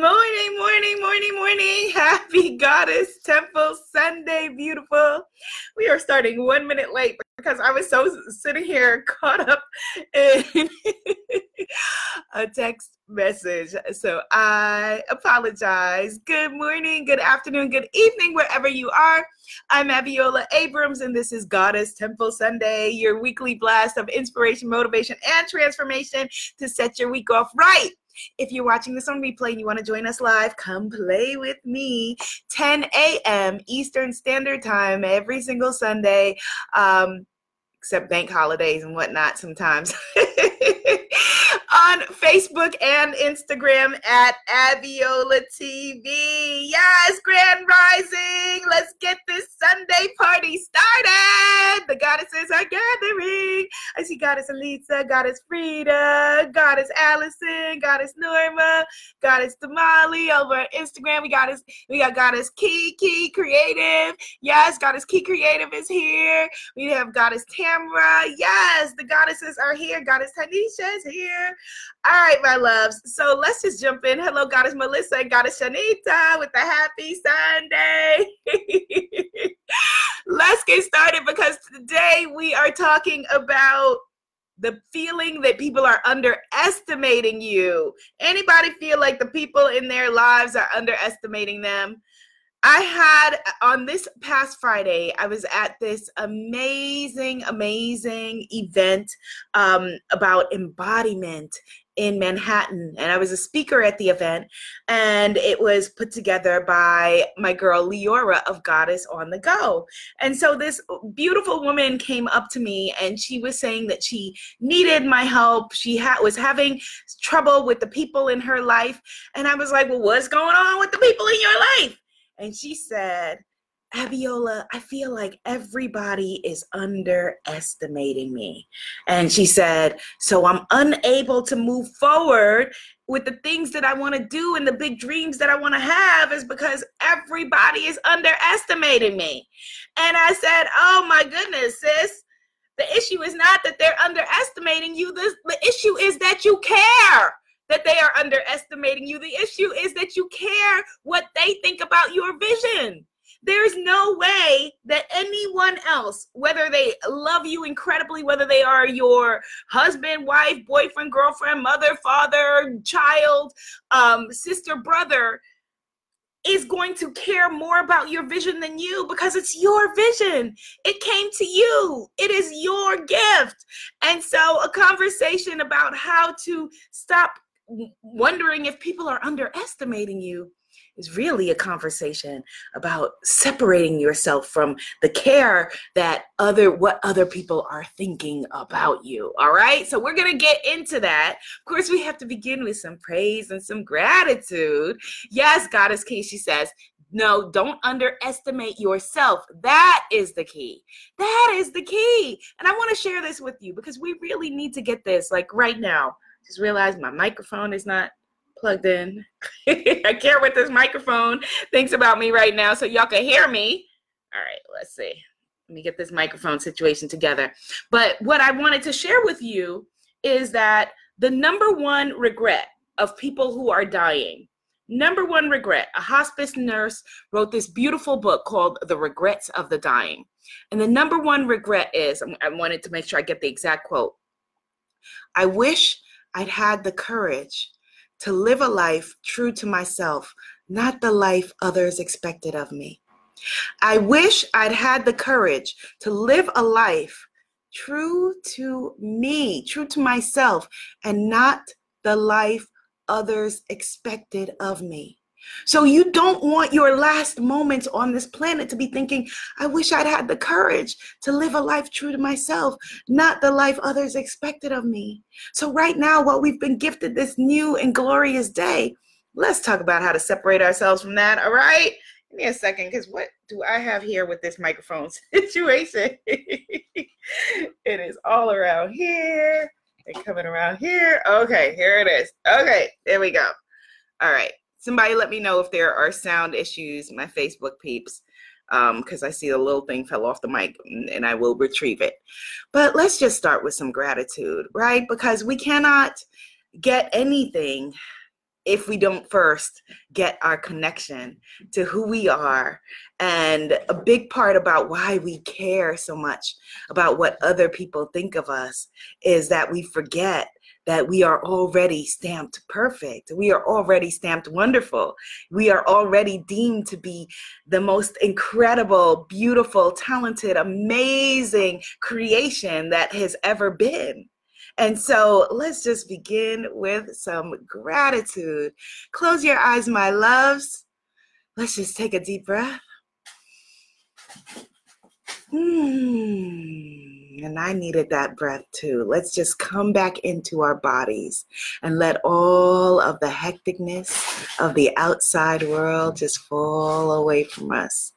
Morning, morning, morning, morning. Happy Goddess Temple Sunday, beautiful. We are starting one minute late because I was so sitting here caught up in a text message. So I apologize. Good morning, good afternoon, good evening, wherever you are. I'm Abiola Abrams, and this is Goddess Temple Sunday, your weekly blast of inspiration, motivation, and transformation to set your week off right. If you're watching this on replay and you want to join us live, come play with me. 10 a.m. Eastern Standard Time every single Sunday, um, except bank holidays and whatnot sometimes. on Facebook and Instagram at Abiola TV. Yes, Grand Rising. Let's get this Sunday party started. The goddesses are gathering. I see Goddess Elisa, Goddess Frida, Goddess Allison, Goddess Norma, Goddess Damali over on Instagram. We got us, we got Goddess Kiki Creative. Yes, Goddess Key Creative is here. We have Goddess Tamra. Yes, the goddesses are here. Goddess Tanisha is here. All right, my loves. So let's just jump in. Hello, Goddess Melissa and Goddess Shanita with the happy Sunday. let's get started because today we are talking about the feeling that people are underestimating you. Anybody feel like the people in their lives are underestimating them? I had on this past Friday, I was at this amazing, amazing event um, about embodiment in Manhattan. And I was a speaker at the event, and it was put together by my girl Leora of Goddess on the Go. And so this beautiful woman came up to me and she was saying that she needed my help. She ha- was having trouble with the people in her life. And I was like, Well, what's going on with the people in your life? And she said, Abiola, I feel like everybody is underestimating me. And she said, So I'm unable to move forward with the things that I want to do and the big dreams that I want to have is because everybody is underestimating me. And I said, Oh my goodness, sis. The issue is not that they're underestimating you. The, the issue is that you care that they are underestimating you. The issue is that you care what they think about your vision. There's no way that anyone else, whether they love you incredibly, whether they are your husband, wife, boyfriend, girlfriend, mother, father, child, um, sister, brother, is going to care more about your vision than you because it's your vision. It came to you, it is your gift. And so, a conversation about how to stop wondering if people are underestimating you is really a conversation about separating yourself from the care that other what other people are thinking about you all right so we're going to get into that of course we have to begin with some praise and some gratitude yes goddess casey says no, don't underestimate yourself. That is the key. That is the key. And I want to share this with you because we really need to get this like right now. Just realized my microphone is not plugged in. I care what this microphone thinks about me right now so y'all can hear me. All right, let's see. Let me get this microphone situation together. But what I wanted to share with you is that the number one regret of people who are dying, number one regret, a hospice nurse wrote this beautiful book called The Regrets of the Dying. And the number one regret is I wanted to make sure I get the exact quote. I wish I'd had the courage to live a life true to myself, not the life others expected of me. I wish I'd had the courage to live a life true to me, true to myself, and not the life others expected of me. So you don't want your last moments on this planet to be thinking, I wish I'd had the courage to live a life true to myself, not the life others expected of me. So right now, while we've been gifted this new and glorious day, let's talk about how to separate ourselves from that. All right. Give me a second, because what do I have here with this microphone situation? it is all around here and coming around here. Okay, here it is. Okay, there we go. All right somebody let me know if there are sound issues, my Facebook peeps, because um, I see the little thing fell off the mic and, and I will retrieve it. But let's just start with some gratitude, right? Because we cannot get anything if we don't first get our connection to who we are. And a big part about why we care so much about what other people think of us is that we forget that we are already stamped perfect. We are already stamped wonderful. We are already deemed to be the most incredible, beautiful, talented, amazing creation that has ever been. And so let's just begin with some gratitude. Close your eyes, my loves. Let's just take a deep breath. Mm, and I needed that breath too. Let's just come back into our bodies and let all of the hecticness of the outside world just fall away from us.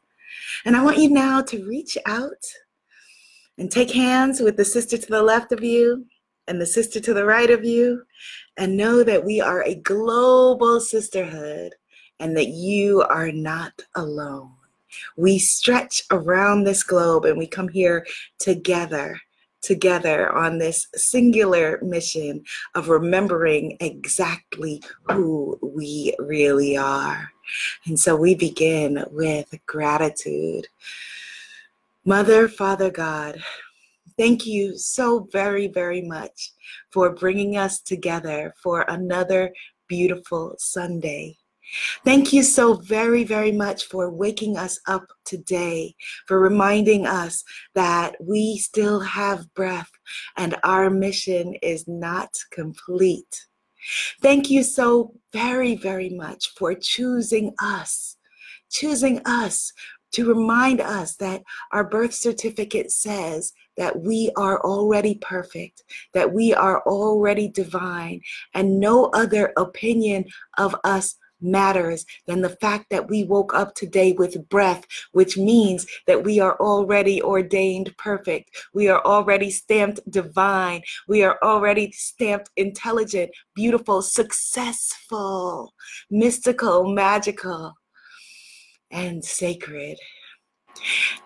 And I want you now to reach out and take hands with the sister to the left of you and the sister to the right of you, and know that we are a global sisterhood and that you are not alone. We stretch around this globe and we come here together, together on this singular mission of remembering exactly who we really are. And so we begin with gratitude. Mother, Father God, Thank you so very, very much for bringing us together for another beautiful Sunday. Thank you so very, very much for waking us up today, for reminding us that we still have breath and our mission is not complete. Thank you so very, very much for choosing us, choosing us to remind us that our birth certificate says that we are already perfect, that we are already divine, and no other opinion of us matters than the fact that we woke up today with breath, which means that we are already ordained perfect. We are already stamped divine. We are already stamped intelligent, beautiful, successful, mystical, magical, and sacred.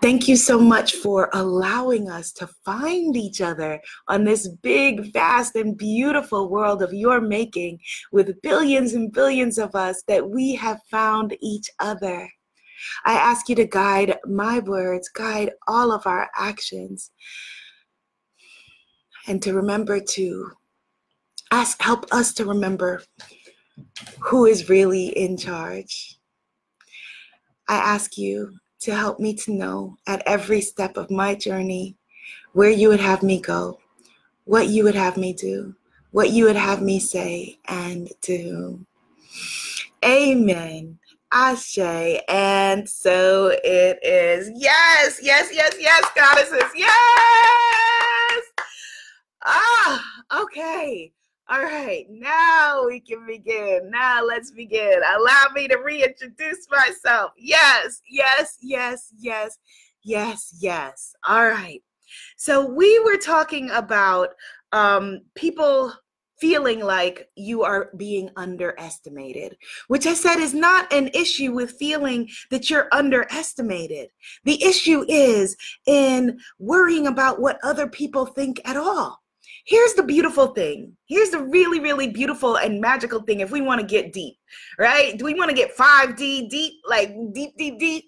Thank you so much for allowing us to find each other on this big, vast, and beautiful world of your making with billions and billions of us that we have found each other. I ask you to guide my words, guide all of our actions, and to remember to ask, help us to remember who is really in charge. I ask you to help me to know at every step of my journey where you would have me go, what you would have me do, what you would have me say and do. Amen. Ashe. And so it is. Yes, yes, yes, yes, goddesses. Yes. Ah, okay. All right, now we can begin. Now let's begin. Allow me to reintroduce myself. Yes, yes, yes, yes, yes, yes. All right. So we were talking about um, people feeling like you are being underestimated, which I said is not an issue with feeling that you're underestimated. The issue is in worrying about what other people think at all. Here's the beautiful thing. Here's the really, really beautiful and magical thing if we want to get deep, right? Do we want to get 5D deep, like deep, deep, deep?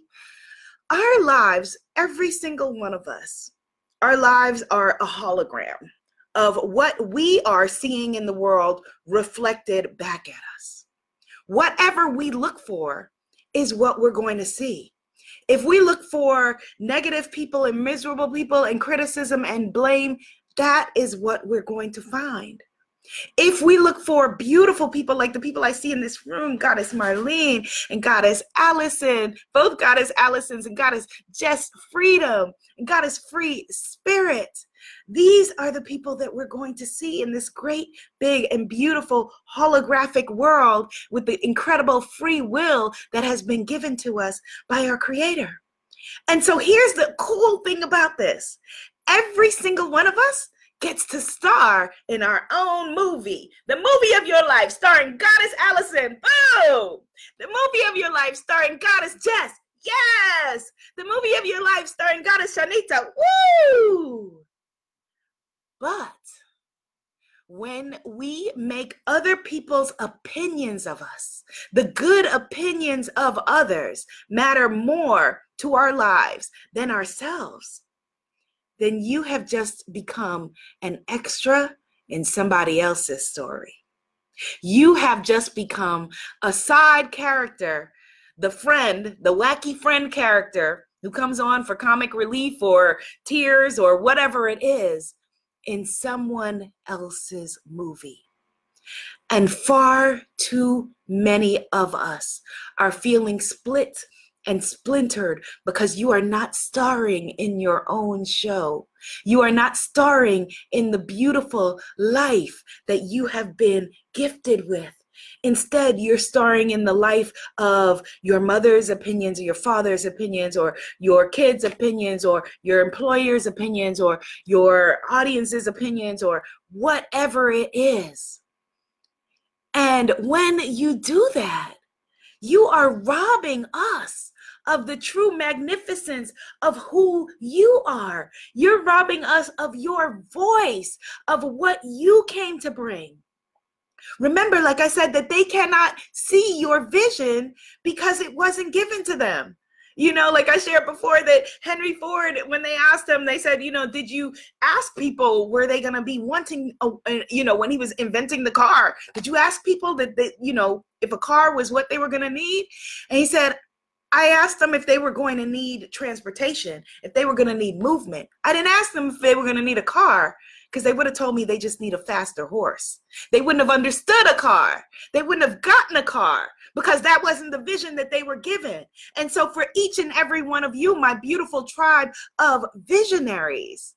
Our lives, every single one of us, our lives are a hologram of what we are seeing in the world reflected back at us. Whatever we look for is what we're going to see. If we look for negative people and miserable people and criticism and blame, that is what we're going to find. If we look for beautiful people like the people I see in this room, Goddess Marlene and Goddess Allison, both Goddess Allisons and Goddess Just Freedom and Goddess Free Spirit, these are the people that we're going to see in this great, big, and beautiful holographic world with the incredible free will that has been given to us by our Creator. And so here's the cool thing about this every single one of us gets to star in our own movie. The movie of your life starring Goddess Allison. Boom! The movie of your life starring Goddess Jess. Yes! The movie of your life starring Goddess Shanita. Woo! But when we make other people's opinions of us, the good opinions of others, matter more to our lives than ourselves, then you have just become an extra in somebody else's story. You have just become a side character, the friend, the wacky friend character who comes on for comic relief or tears or whatever it is in someone else's movie. And far too many of us are feeling split and splintered because you are not starring in your own show. You are not starring in the beautiful life that you have been gifted with. Instead, you're starring in the life of your mother's opinions or your father's opinions or your kids' opinions or your employer's opinions or your audience's opinions or whatever it is. And when you do that, you are robbing us of the true magnificence of who you are. You're robbing us of your voice, of what you came to bring. Remember, like I said, that they cannot see your vision because it wasn't given to them. You know, like I shared before, that Henry Ford, when they asked him, they said, you know, did you ask people were they going to be wanting, a, you know, when he was inventing the car, did you ask people that, they, you know, if a car was what they were going to need? And he said, I asked them if they were going to need transportation, if they were going to need movement. I didn't ask them if they were going to need a car because they would have told me they just need a faster horse. They wouldn't have understood a car. They wouldn't have gotten a car because that wasn't the vision that they were given. And so, for each and every one of you, my beautiful tribe of visionaries,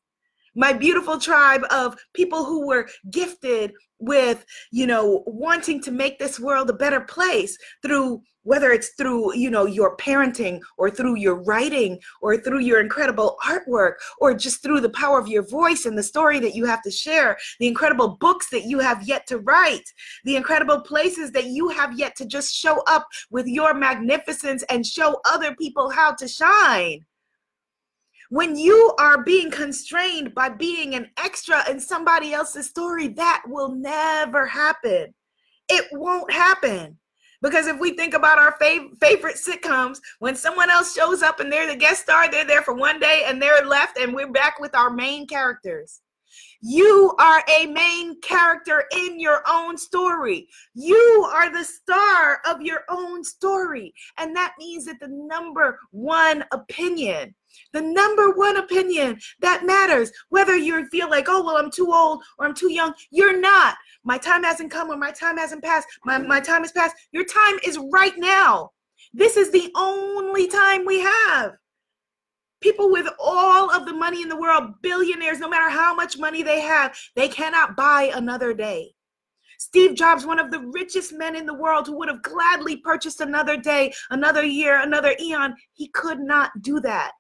my beautiful tribe of people who were gifted with you know wanting to make this world a better place through whether it's through you know your parenting or through your writing or through your incredible artwork or just through the power of your voice and the story that you have to share the incredible books that you have yet to write the incredible places that you have yet to just show up with your magnificence and show other people how to shine when you are being constrained by being an extra in somebody else's story, that will never happen. It won't happen. Because if we think about our fav- favorite sitcoms, when someone else shows up and they're the guest star, they're there for one day and they're left, and we're back with our main characters. You are a main character in your own story. You are the star of your own story. And that means that the number one opinion the number one opinion that matters, whether you feel like, oh, well, I'm too old or I'm too young, you're not. My time hasn't come or my time hasn't passed. My, my time has passed. Your time is right now. This is the only time we have. People with all of the money in the world, billionaires, no matter how much money they have, they cannot buy another day. Steve Jobs, one of the richest men in the world, who would have gladly purchased another day, another year, another eon, he could not do that.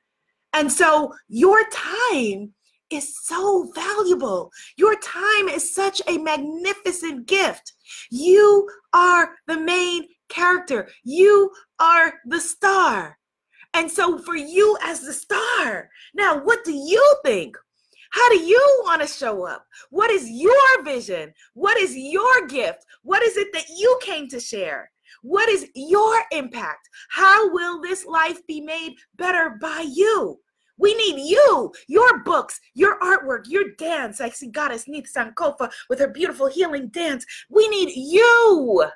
And so your time is so valuable. Your time is such a magnificent gift. You are the main character, you are the star. And so, for you as the star, now what do you think? How do you want to show up? What is your vision? What is your gift? What is it that you came to share? What is your impact? How will this life be made better by you? We need you, your books, your artwork, your dance. I see Goddess Neith Sankofa with her beautiful healing dance. We need you.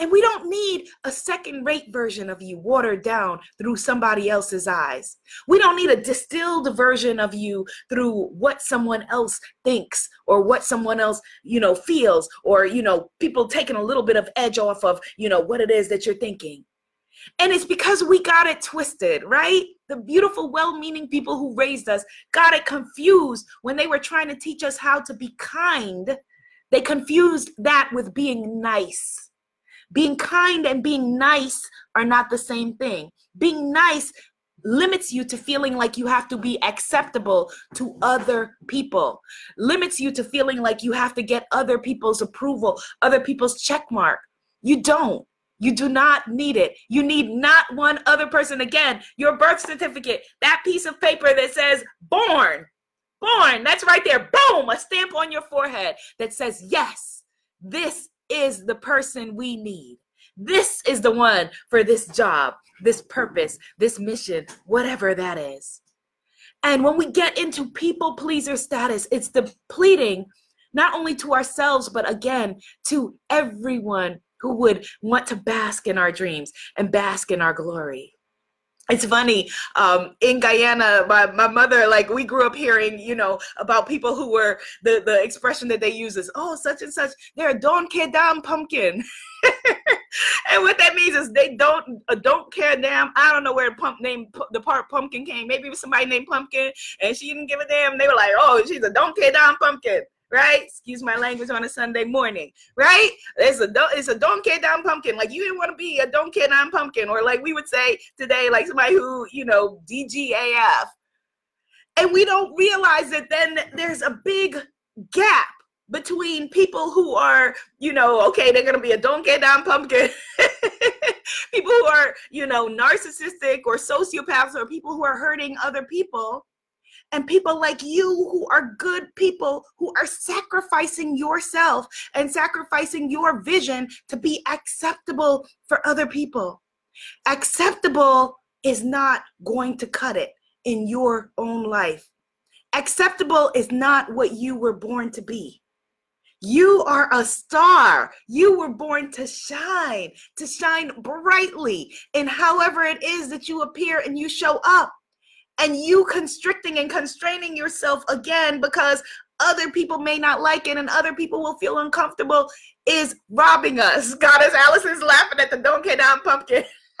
And we don't need a second rate version of you watered down through somebody else's eyes. We don't need a distilled version of you through what someone else thinks or what someone else, you know, feels or, you know, people taking a little bit of edge off of, you know, what it is that you're thinking. And it's because we got it twisted, right? The beautiful, well meaning people who raised us got it confused when they were trying to teach us how to be kind. They confused that with being nice. Being kind and being nice are not the same thing. Being nice limits you to feeling like you have to be acceptable to other people, limits you to feeling like you have to get other people's approval, other people's check mark. You don't. You do not need it. You need not one other person. Again, your birth certificate, that piece of paper that says born. born. That's right there. Boom, a stamp on your forehead that says, yes, this is the person we need. This is the one for this job, this purpose, this mission, whatever that is. And when we get into people pleaser status, it's depleting not only to ourselves, but again to everyone who would want to bask in our dreams and bask in our glory it's funny um, in guyana my, my mother like we grew up hearing you know about people who were the, the expression that they use is oh such and such they're a don't care damn pumpkin. And what that means is they don't uh, don't care damn i don't know where the pump name the part pumpkin came. Maybe it was somebody named pumpkin and she didn't give a damn. They were like oh she's a don't care damn pumpkin right? Excuse my language on a Sunday morning, right? It's a it's a don't care down pumpkin. Like you didn't want to be a don't care down pumpkin, or like we would say today, like somebody who you know DGAF, and we don't realize that then there's a big gap between people who are, you know, okay, they're gonna be a don't get down pumpkin. people who are, you know, narcissistic or sociopaths or people who are hurting other people and people like you who are good people who are sacrificing yourself and sacrificing your vision to be acceptable for other people. Acceptable is not going to cut it in your own life. Acceptable is not what you were born to be. You are a star. You were born to shine, to shine brightly in however it is that you appear and you show up and you constricting and constraining yourself again because other people may not like it and other people will feel uncomfortable is robbing us. Goddess Allison's laughing at the don't get down pumpkin.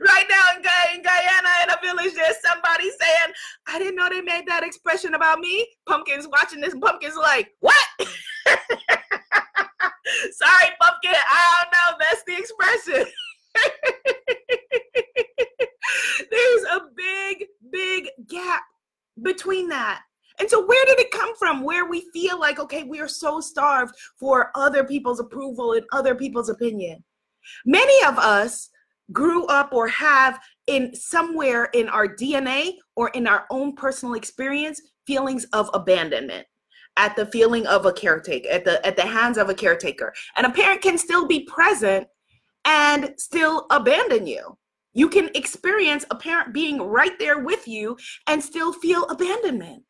right now in, in Guyana in a village, there's somebody saying, I didn't know they made that expression about me. Pumpkin's watching this, pumpkin's like, what? Sorry, pumpkin, I don't know. That's the expression. There's a big, big gap between that. And so, where did it come from? Where we feel like, okay, we are so starved for other people's approval and other people's opinion. Many of us grew up or have in somewhere in our DNA or in our own personal experience feelings of abandonment at the feeling of a caretaker at the at the hands of a caretaker and a parent can still be present and still abandon you. You can experience a parent being right there with you and still feel abandonment.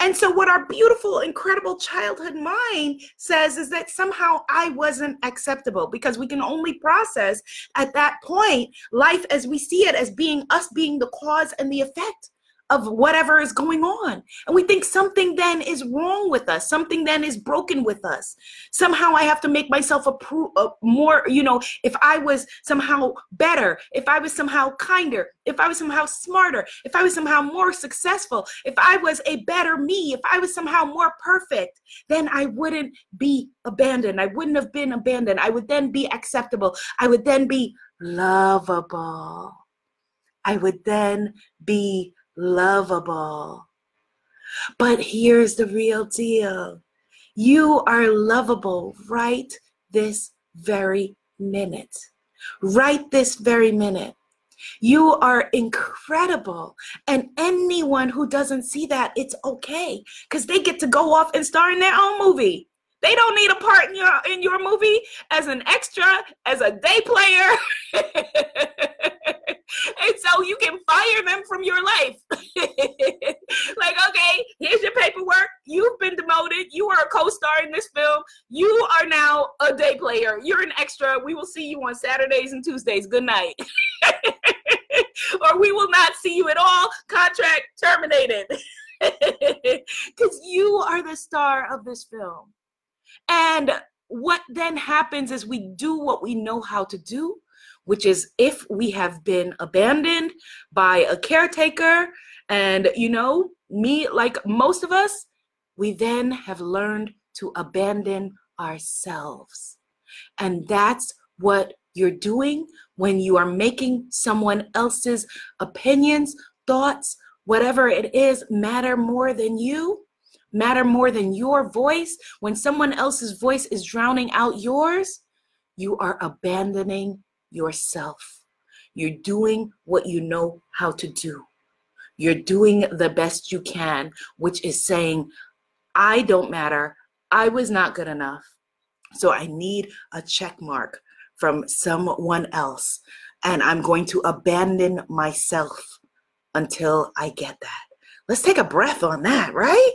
And so, what our beautiful, incredible childhood mind says is that somehow I wasn't acceptable because we can only process at that point life as we see it as being us being the cause and the effect of whatever is going on. And we think something then is wrong with us. Something then is broken with us. Somehow I have to make myself a, pro- a uh, more, you know, if I was somehow better, if I was somehow kinder, if I was somehow smarter, if I was somehow more successful, if I was a better me, if I was somehow more perfect, then I wouldn't be abandoned. I wouldn't have been abandoned. I would then be acceptable. I would then be lovable. I would then be lovable. But here's the real deal you are lovable right this very minute. Right this very minute. You are incredible. And anyone who doesn't see that, it's okay because they get to go off and star in their own movie. They don't need a part in your in your movie as an extra, as a day player. and so you can fire them from your life. like, okay, here's your paperwork. You've been demoted. You are a co-star in this film. You are now a day player. You're an extra. We will see you on Saturdays and Tuesdays. Good night. or we will not see you at all. Contract terminated. Because you are the star of this film. And what then happens is we do what we know how to do which is if we have been abandoned by a caretaker and you know me like most of us we then have learned to abandon ourselves. And that's what you're doing when you are making someone else's opinions thoughts whatever it is matter more than you matter more than your voice when someone else's voice is drowning out yours you are abandoning yourself. You're doing what you know how to do. You're doing the best you can, which is saying, I don't matter. I was not good enough. So I need a check mark from someone else. And I'm going to abandon myself until I get that. Let's take a breath on that, right?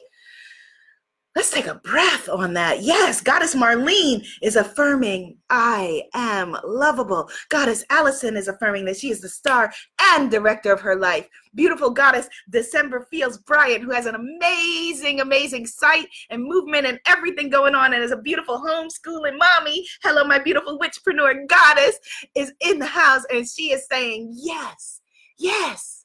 Let's take a breath on that. Yes, Goddess Marlene is affirming, I am lovable. Goddess Allison is affirming that she is the star and director of her life. Beautiful Goddess December Fields Bryant, who has an amazing, amazing site and movement and everything going on and is a beautiful homeschooling mommy. Hello, my beautiful witchpreneur goddess is in the house and she is saying, Yes, yes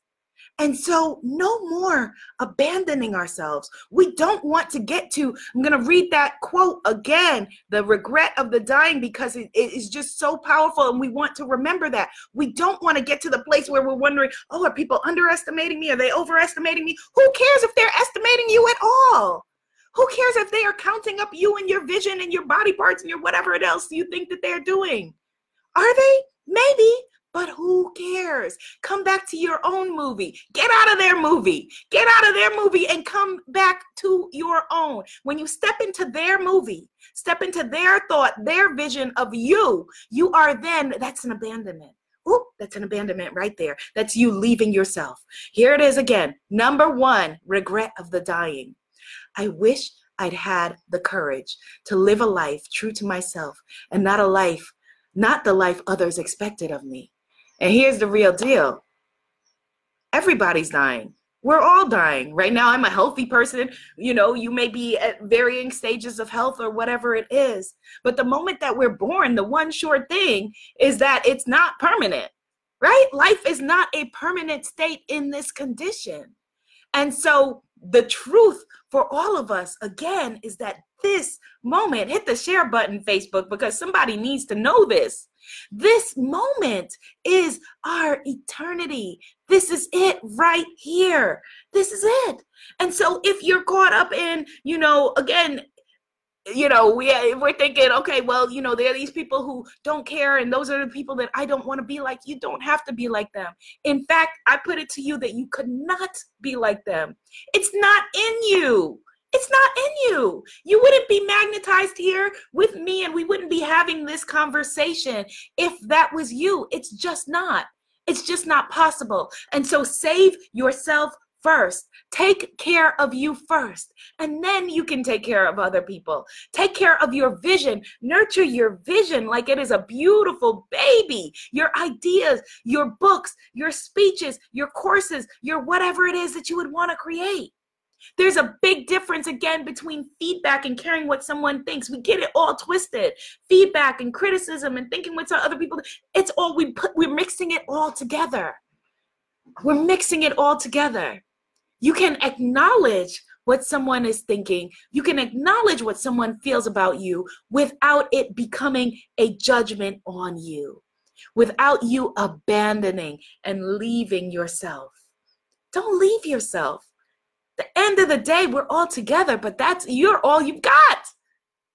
and so, no more abandoning ourselves. We don't want to get to, I'm going to read that quote again the regret of the dying because it, it is just so powerful. And we want to remember that. We don't want to get to the place where we're wondering, oh, are people underestimating me? Are they overestimating me? Who cares if they're estimating you at all? Who cares if they are counting up you and your vision and your body parts and your whatever else you think that they're doing? Are they? Maybe, but who cares? Come back to your own movie. Get out of their movie. Get out of their movie and come back to your own. When you step into their movie, step into their thought, their vision of you, you are then, that's an abandonment. Ooh, that's an abandonment right there. That's you leaving yourself. Here it is again. Number one, regret of the dying. I wish I'd had the courage to live a life true to myself and not a life, not the life others expected of me. And here's the real deal everybody's dying. We're all dying. Right now, I'm a healthy person. You know, you may be at varying stages of health or whatever it is. But the moment that we're born, the one sure thing is that it's not permanent, right? Life is not a permanent state in this condition. And so, the truth for all of us, again, is that this moment, hit the share button, Facebook, because somebody needs to know this. This moment is our eternity. This is it right here. This is it. And so if you're caught up in, you know, again, you know, we we're thinking, okay, well, you know, there are these people who don't care, and those are the people that I don't want to be like. You don't have to be like them. In fact, I put it to you that you could not be like them. It's not in you. It's not in you. You wouldn't be magnetized here with me and we wouldn't be having this conversation if that was you. It's just not. It's just not possible. And so save yourself first. Take care of you first, and then you can take care of other people. Take care of your vision. Nurture your vision like it is a beautiful baby. Your ideas, your books, your speeches, your courses, your whatever it is that you would want to create. There's a big difference again between feedback and caring what someone thinks. We get it all twisted. Feedback and criticism and thinking what other people it's all we put we're mixing it all together. We're mixing it all together. You can acknowledge what someone is thinking. You can acknowledge what someone feels about you without it becoming a judgment on you, without you abandoning and leaving yourself. Don't leave yourself the end of the day, we're all together, but that's you're all you've got.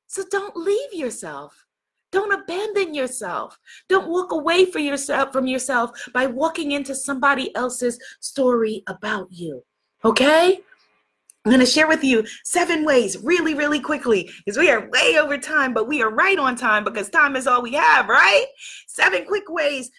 So don't leave yourself. Don't abandon yourself. Don't walk away for yourself from yourself by walking into somebody else's story about you. Okay? I'm going to share with you seven ways really, really quickly because we are way over time, but we are right on time because time is all we have, right? Seven quick ways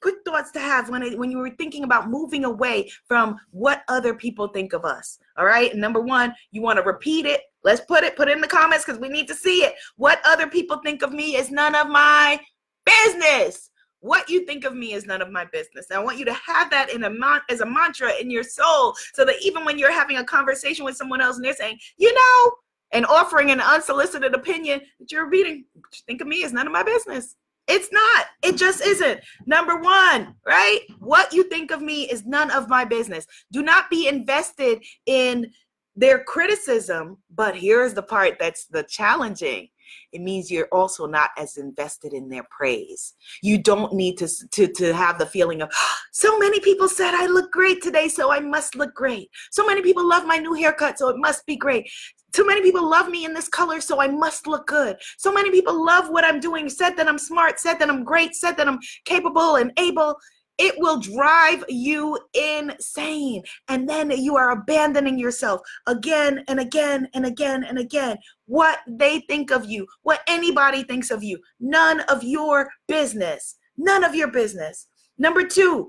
quick thoughts to have when when you were thinking about moving away from what other people think of us. All right. And number one, you want to repeat it. Let's put it put it in the comments because we need to see it. What other people think of me is none of my business. What you think of me is none of my business. And I want you to have that in a mon- as a mantra in your soul, so that even when you're having a conversation with someone else and they're saying, you know, and offering an unsolicited opinion, that you're you think of me is none of my business. It's not. It just isn't. Number one, right? What you think of me is none of my business. Do not be invested in their criticism. But here's the part that's the challenging it means you're also not as invested in their praise. You don't need to, to, to have the feeling of, so many people said I look great today, so I must look great. So many people love my new haircut, so it must be great. Too many people love me in this color, so I must look good. So many people love what I'm doing, said that I'm smart, said that I'm great, said that I'm capable and able. it will drive you insane. And then you are abandoning yourself again and again and again and again. What they think of you, what anybody thinks of you, none of your business. None of your business. Number two,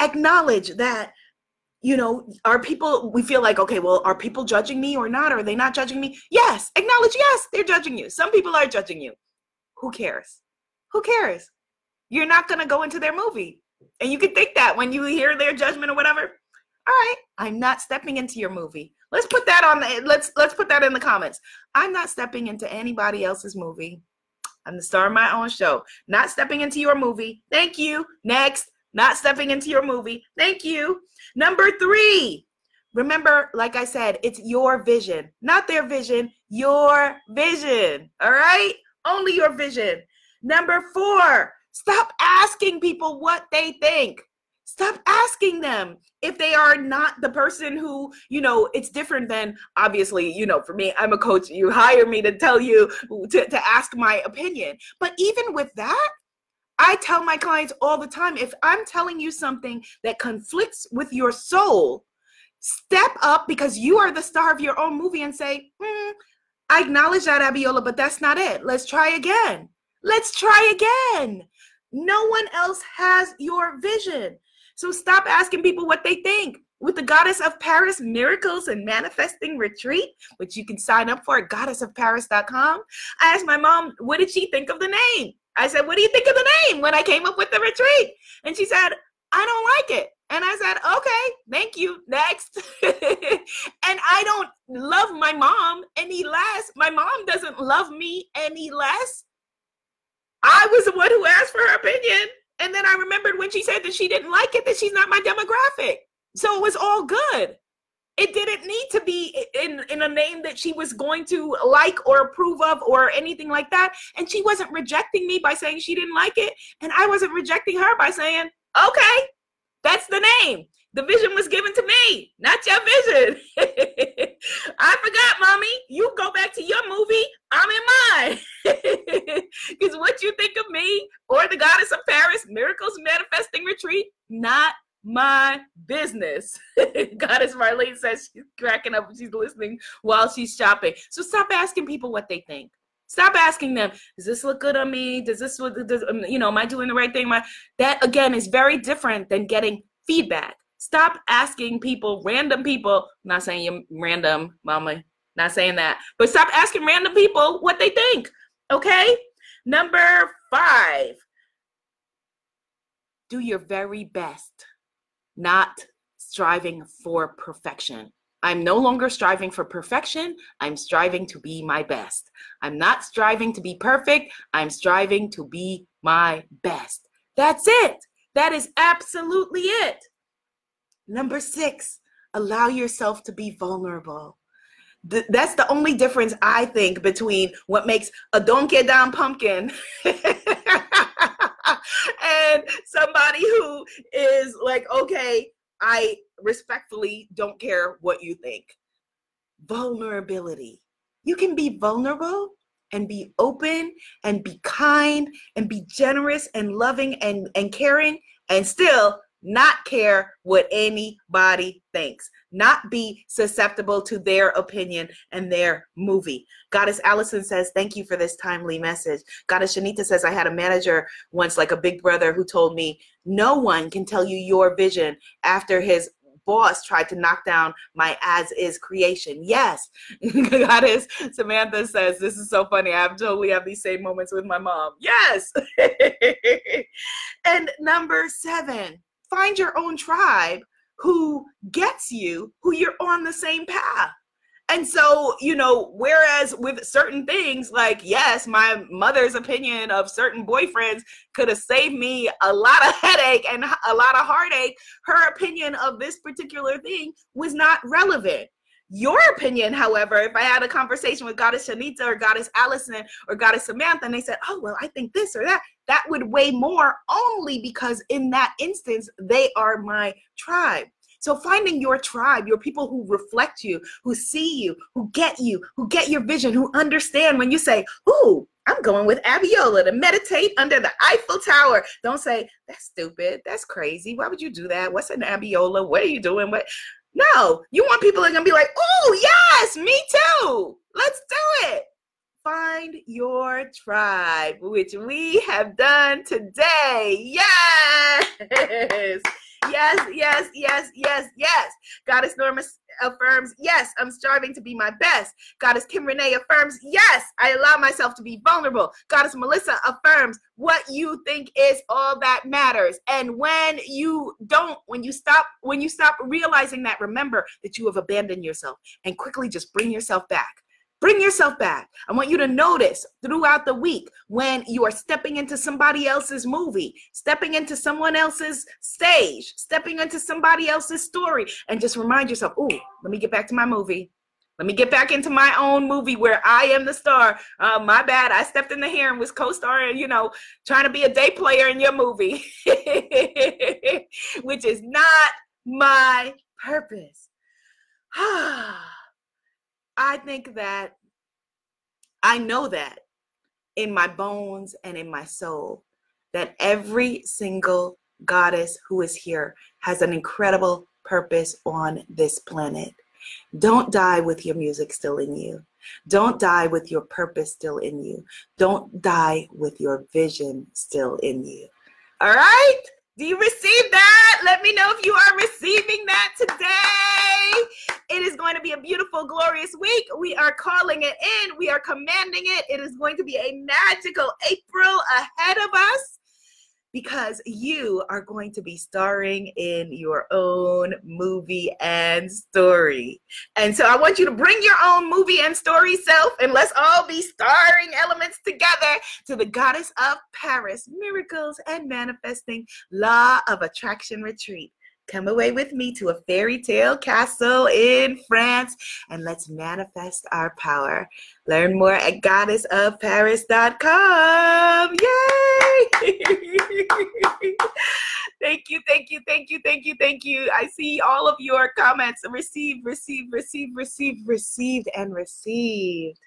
acknowledge that you know, are people, we feel like, okay, well, are people judging me or not? Are they not judging me? Yes, acknowledge, yes, they're judging you. Some people are judging you. Who cares? Who cares? You're not going to go into their movie. And you can think that when you hear their judgment or whatever. All right, I'm not stepping into your movie. Let's put that on the let's let's put that in the comments. I'm not stepping into anybody else's movie. I'm the star of my own show. Not stepping into your movie. Thank you. Next not stepping into your movie. Thank you. Number three, remember, like I said, it's your vision, not their vision, your vision. All right? Only your vision. Number four, stop asking people what they think. Stop asking them if they are not the person who, you know, it's different than obviously, you know, for me, I'm a coach. You hire me to tell you to, to ask my opinion. But even with that, I tell my clients all the time if I'm telling you something that conflicts with your soul, step up because you are the star of your own movie and say, hmm, I acknowledge that, Abiola, but that's not it. Let's try again. Let's try again. No one else has your vision. So stop asking people what they think. With the Goddess of Paris Miracles and Manifesting Retreat, which you can sign up for at goddessofparis.com, I asked my mom, what did she think of the name? I said, What do you think of the name when I came up with the retreat? And she said, I don't like it. And I said, Okay, thank you. Next. and I don't love my mom any less. My mom doesn't love me any less. I was the one who asked for her opinion. And then I remembered when she said that she didn't like it, that she's not my demographic. So it was all good it didn't need to be in in a name that she was going to like or approve of or anything like that. And she wasn't rejecting me by saying she didn't like it. And i wasn't rejecting her by saying okay that's the name. The vision was given to me not your vision. I forgot mommy. You go back to your movie. I'm in mine. Because what you think of me or the goddess of paris miracles manifesting retreat not my business. Goddess Marlene says she's cracking up she's listening while she's shopping. So stop asking people what they think. Stop asking them, does this look good on me? Does this does, um, you know, am I doing the right thing? My, that again is very different than getting feedback. Stop asking people, random people, not saying you're random, mama, not saying that, but stop asking random people what they think. Okay? Number five, do your very best not striving for perfection. I'm no longer striving for perfection. I'm striving to be my best. I'm not striving to be perfect. I'm striving to be my best. That's it. That is absolutely it. Number six, allow yourself to be vulnerable. Th- that's the only difference I think between what makes a donkey down pumpkin and somebody who is like, okay, I respectfully don't care what you think. Vulnerability. You can be vulnerable and be open and be kind and be generous and loving and, and caring and still not care what anybody thinks, not be susceptible to their opinion and their movie. Goddess Allison says, Thank you for this timely message. Goddess Shanita says, I had a manager once, like a big brother, who told me, No one can tell you your vision after his boss tried to knock down my as is creation. Yes. Goddess Samantha says, This is so funny. I have totally have these same moments with my mom. Yes. and number seven, find your own tribe who gets you, who you're on the same path. And so, you know, whereas with certain things, like, yes, my mother's opinion of certain boyfriends could have saved me a lot of headache and a lot of heartache, her opinion of this particular thing was not relevant. Your opinion, however, if I had a conversation with Goddess Shanita or Goddess Allison or Goddess Samantha and they said, oh, well, I think this or that, that would weigh more only because in that instance, they are my tribe. So finding your tribe, your people who reflect you, who see you, who get you, who get your vision, who understand when you say, Ooh, I'm going with Abiola to meditate under the Eiffel Tower. Don't say, that's stupid. That's crazy. Why would you do that? What's an Abiola? What are you doing? What? No, you want people that are to be like, oh, yes, me too. Let's do it. Find your tribe, which we have done today. Yes. Yes, yes, yes, yes, yes. Goddess Norma affirms, yes, I'm striving to be my best. Goddess Kim Renee affirms, yes, I allow myself to be vulnerable. Goddess Melissa affirms, what you think is all that matters. And when you don't, when you stop, when you stop realizing that, remember that you have abandoned yourself and quickly just bring yourself back. Bring yourself back. I want you to notice throughout the week when you are stepping into somebody else's movie, stepping into someone else's stage, stepping into somebody else's story, and just remind yourself, oh, let me get back to my movie. Let me get back into my own movie where I am the star. Uh, my bad. I stepped in the hair and was co-starring, you know, trying to be a day player in your movie, which is not my purpose. I think that I know that in my bones and in my soul that every single goddess who is here has an incredible purpose on this planet. Don't die with your music still in you. Don't die with your purpose still in you. Don't die with your vision still in you. All right? Do you receive that? Let me know if you are receiving that today. It is going to be a beautiful, glorious week. We are calling it in, we are commanding it. It is going to be a magical April ahead of us because you are going to be starring in your own movie and story. And so I want you to bring your own movie and story self and let's all be starring elements together to the Goddess of Paris Miracles and Manifesting Law of Attraction Retreat. Come away with me to a fairy tale castle in France and let's manifest our power. Learn more at goddessofparis.com. Yay! thank you, thank you, thank you, thank you, thank you. I see all of your comments. Receive, receive, receive, receive, received, and received.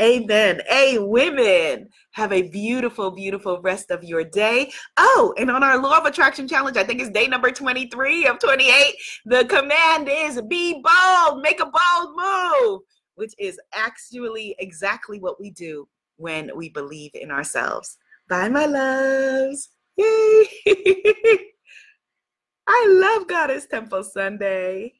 Amen. Hey, women, have a beautiful, beautiful rest of your day. Oh, and on our Law of Attraction Challenge, I think it's day number 23 of 28. The command is be bold, make a bold move, which is actually exactly what we do when we believe in ourselves. Bye, my loves. Yay. I love Goddess Temple Sunday.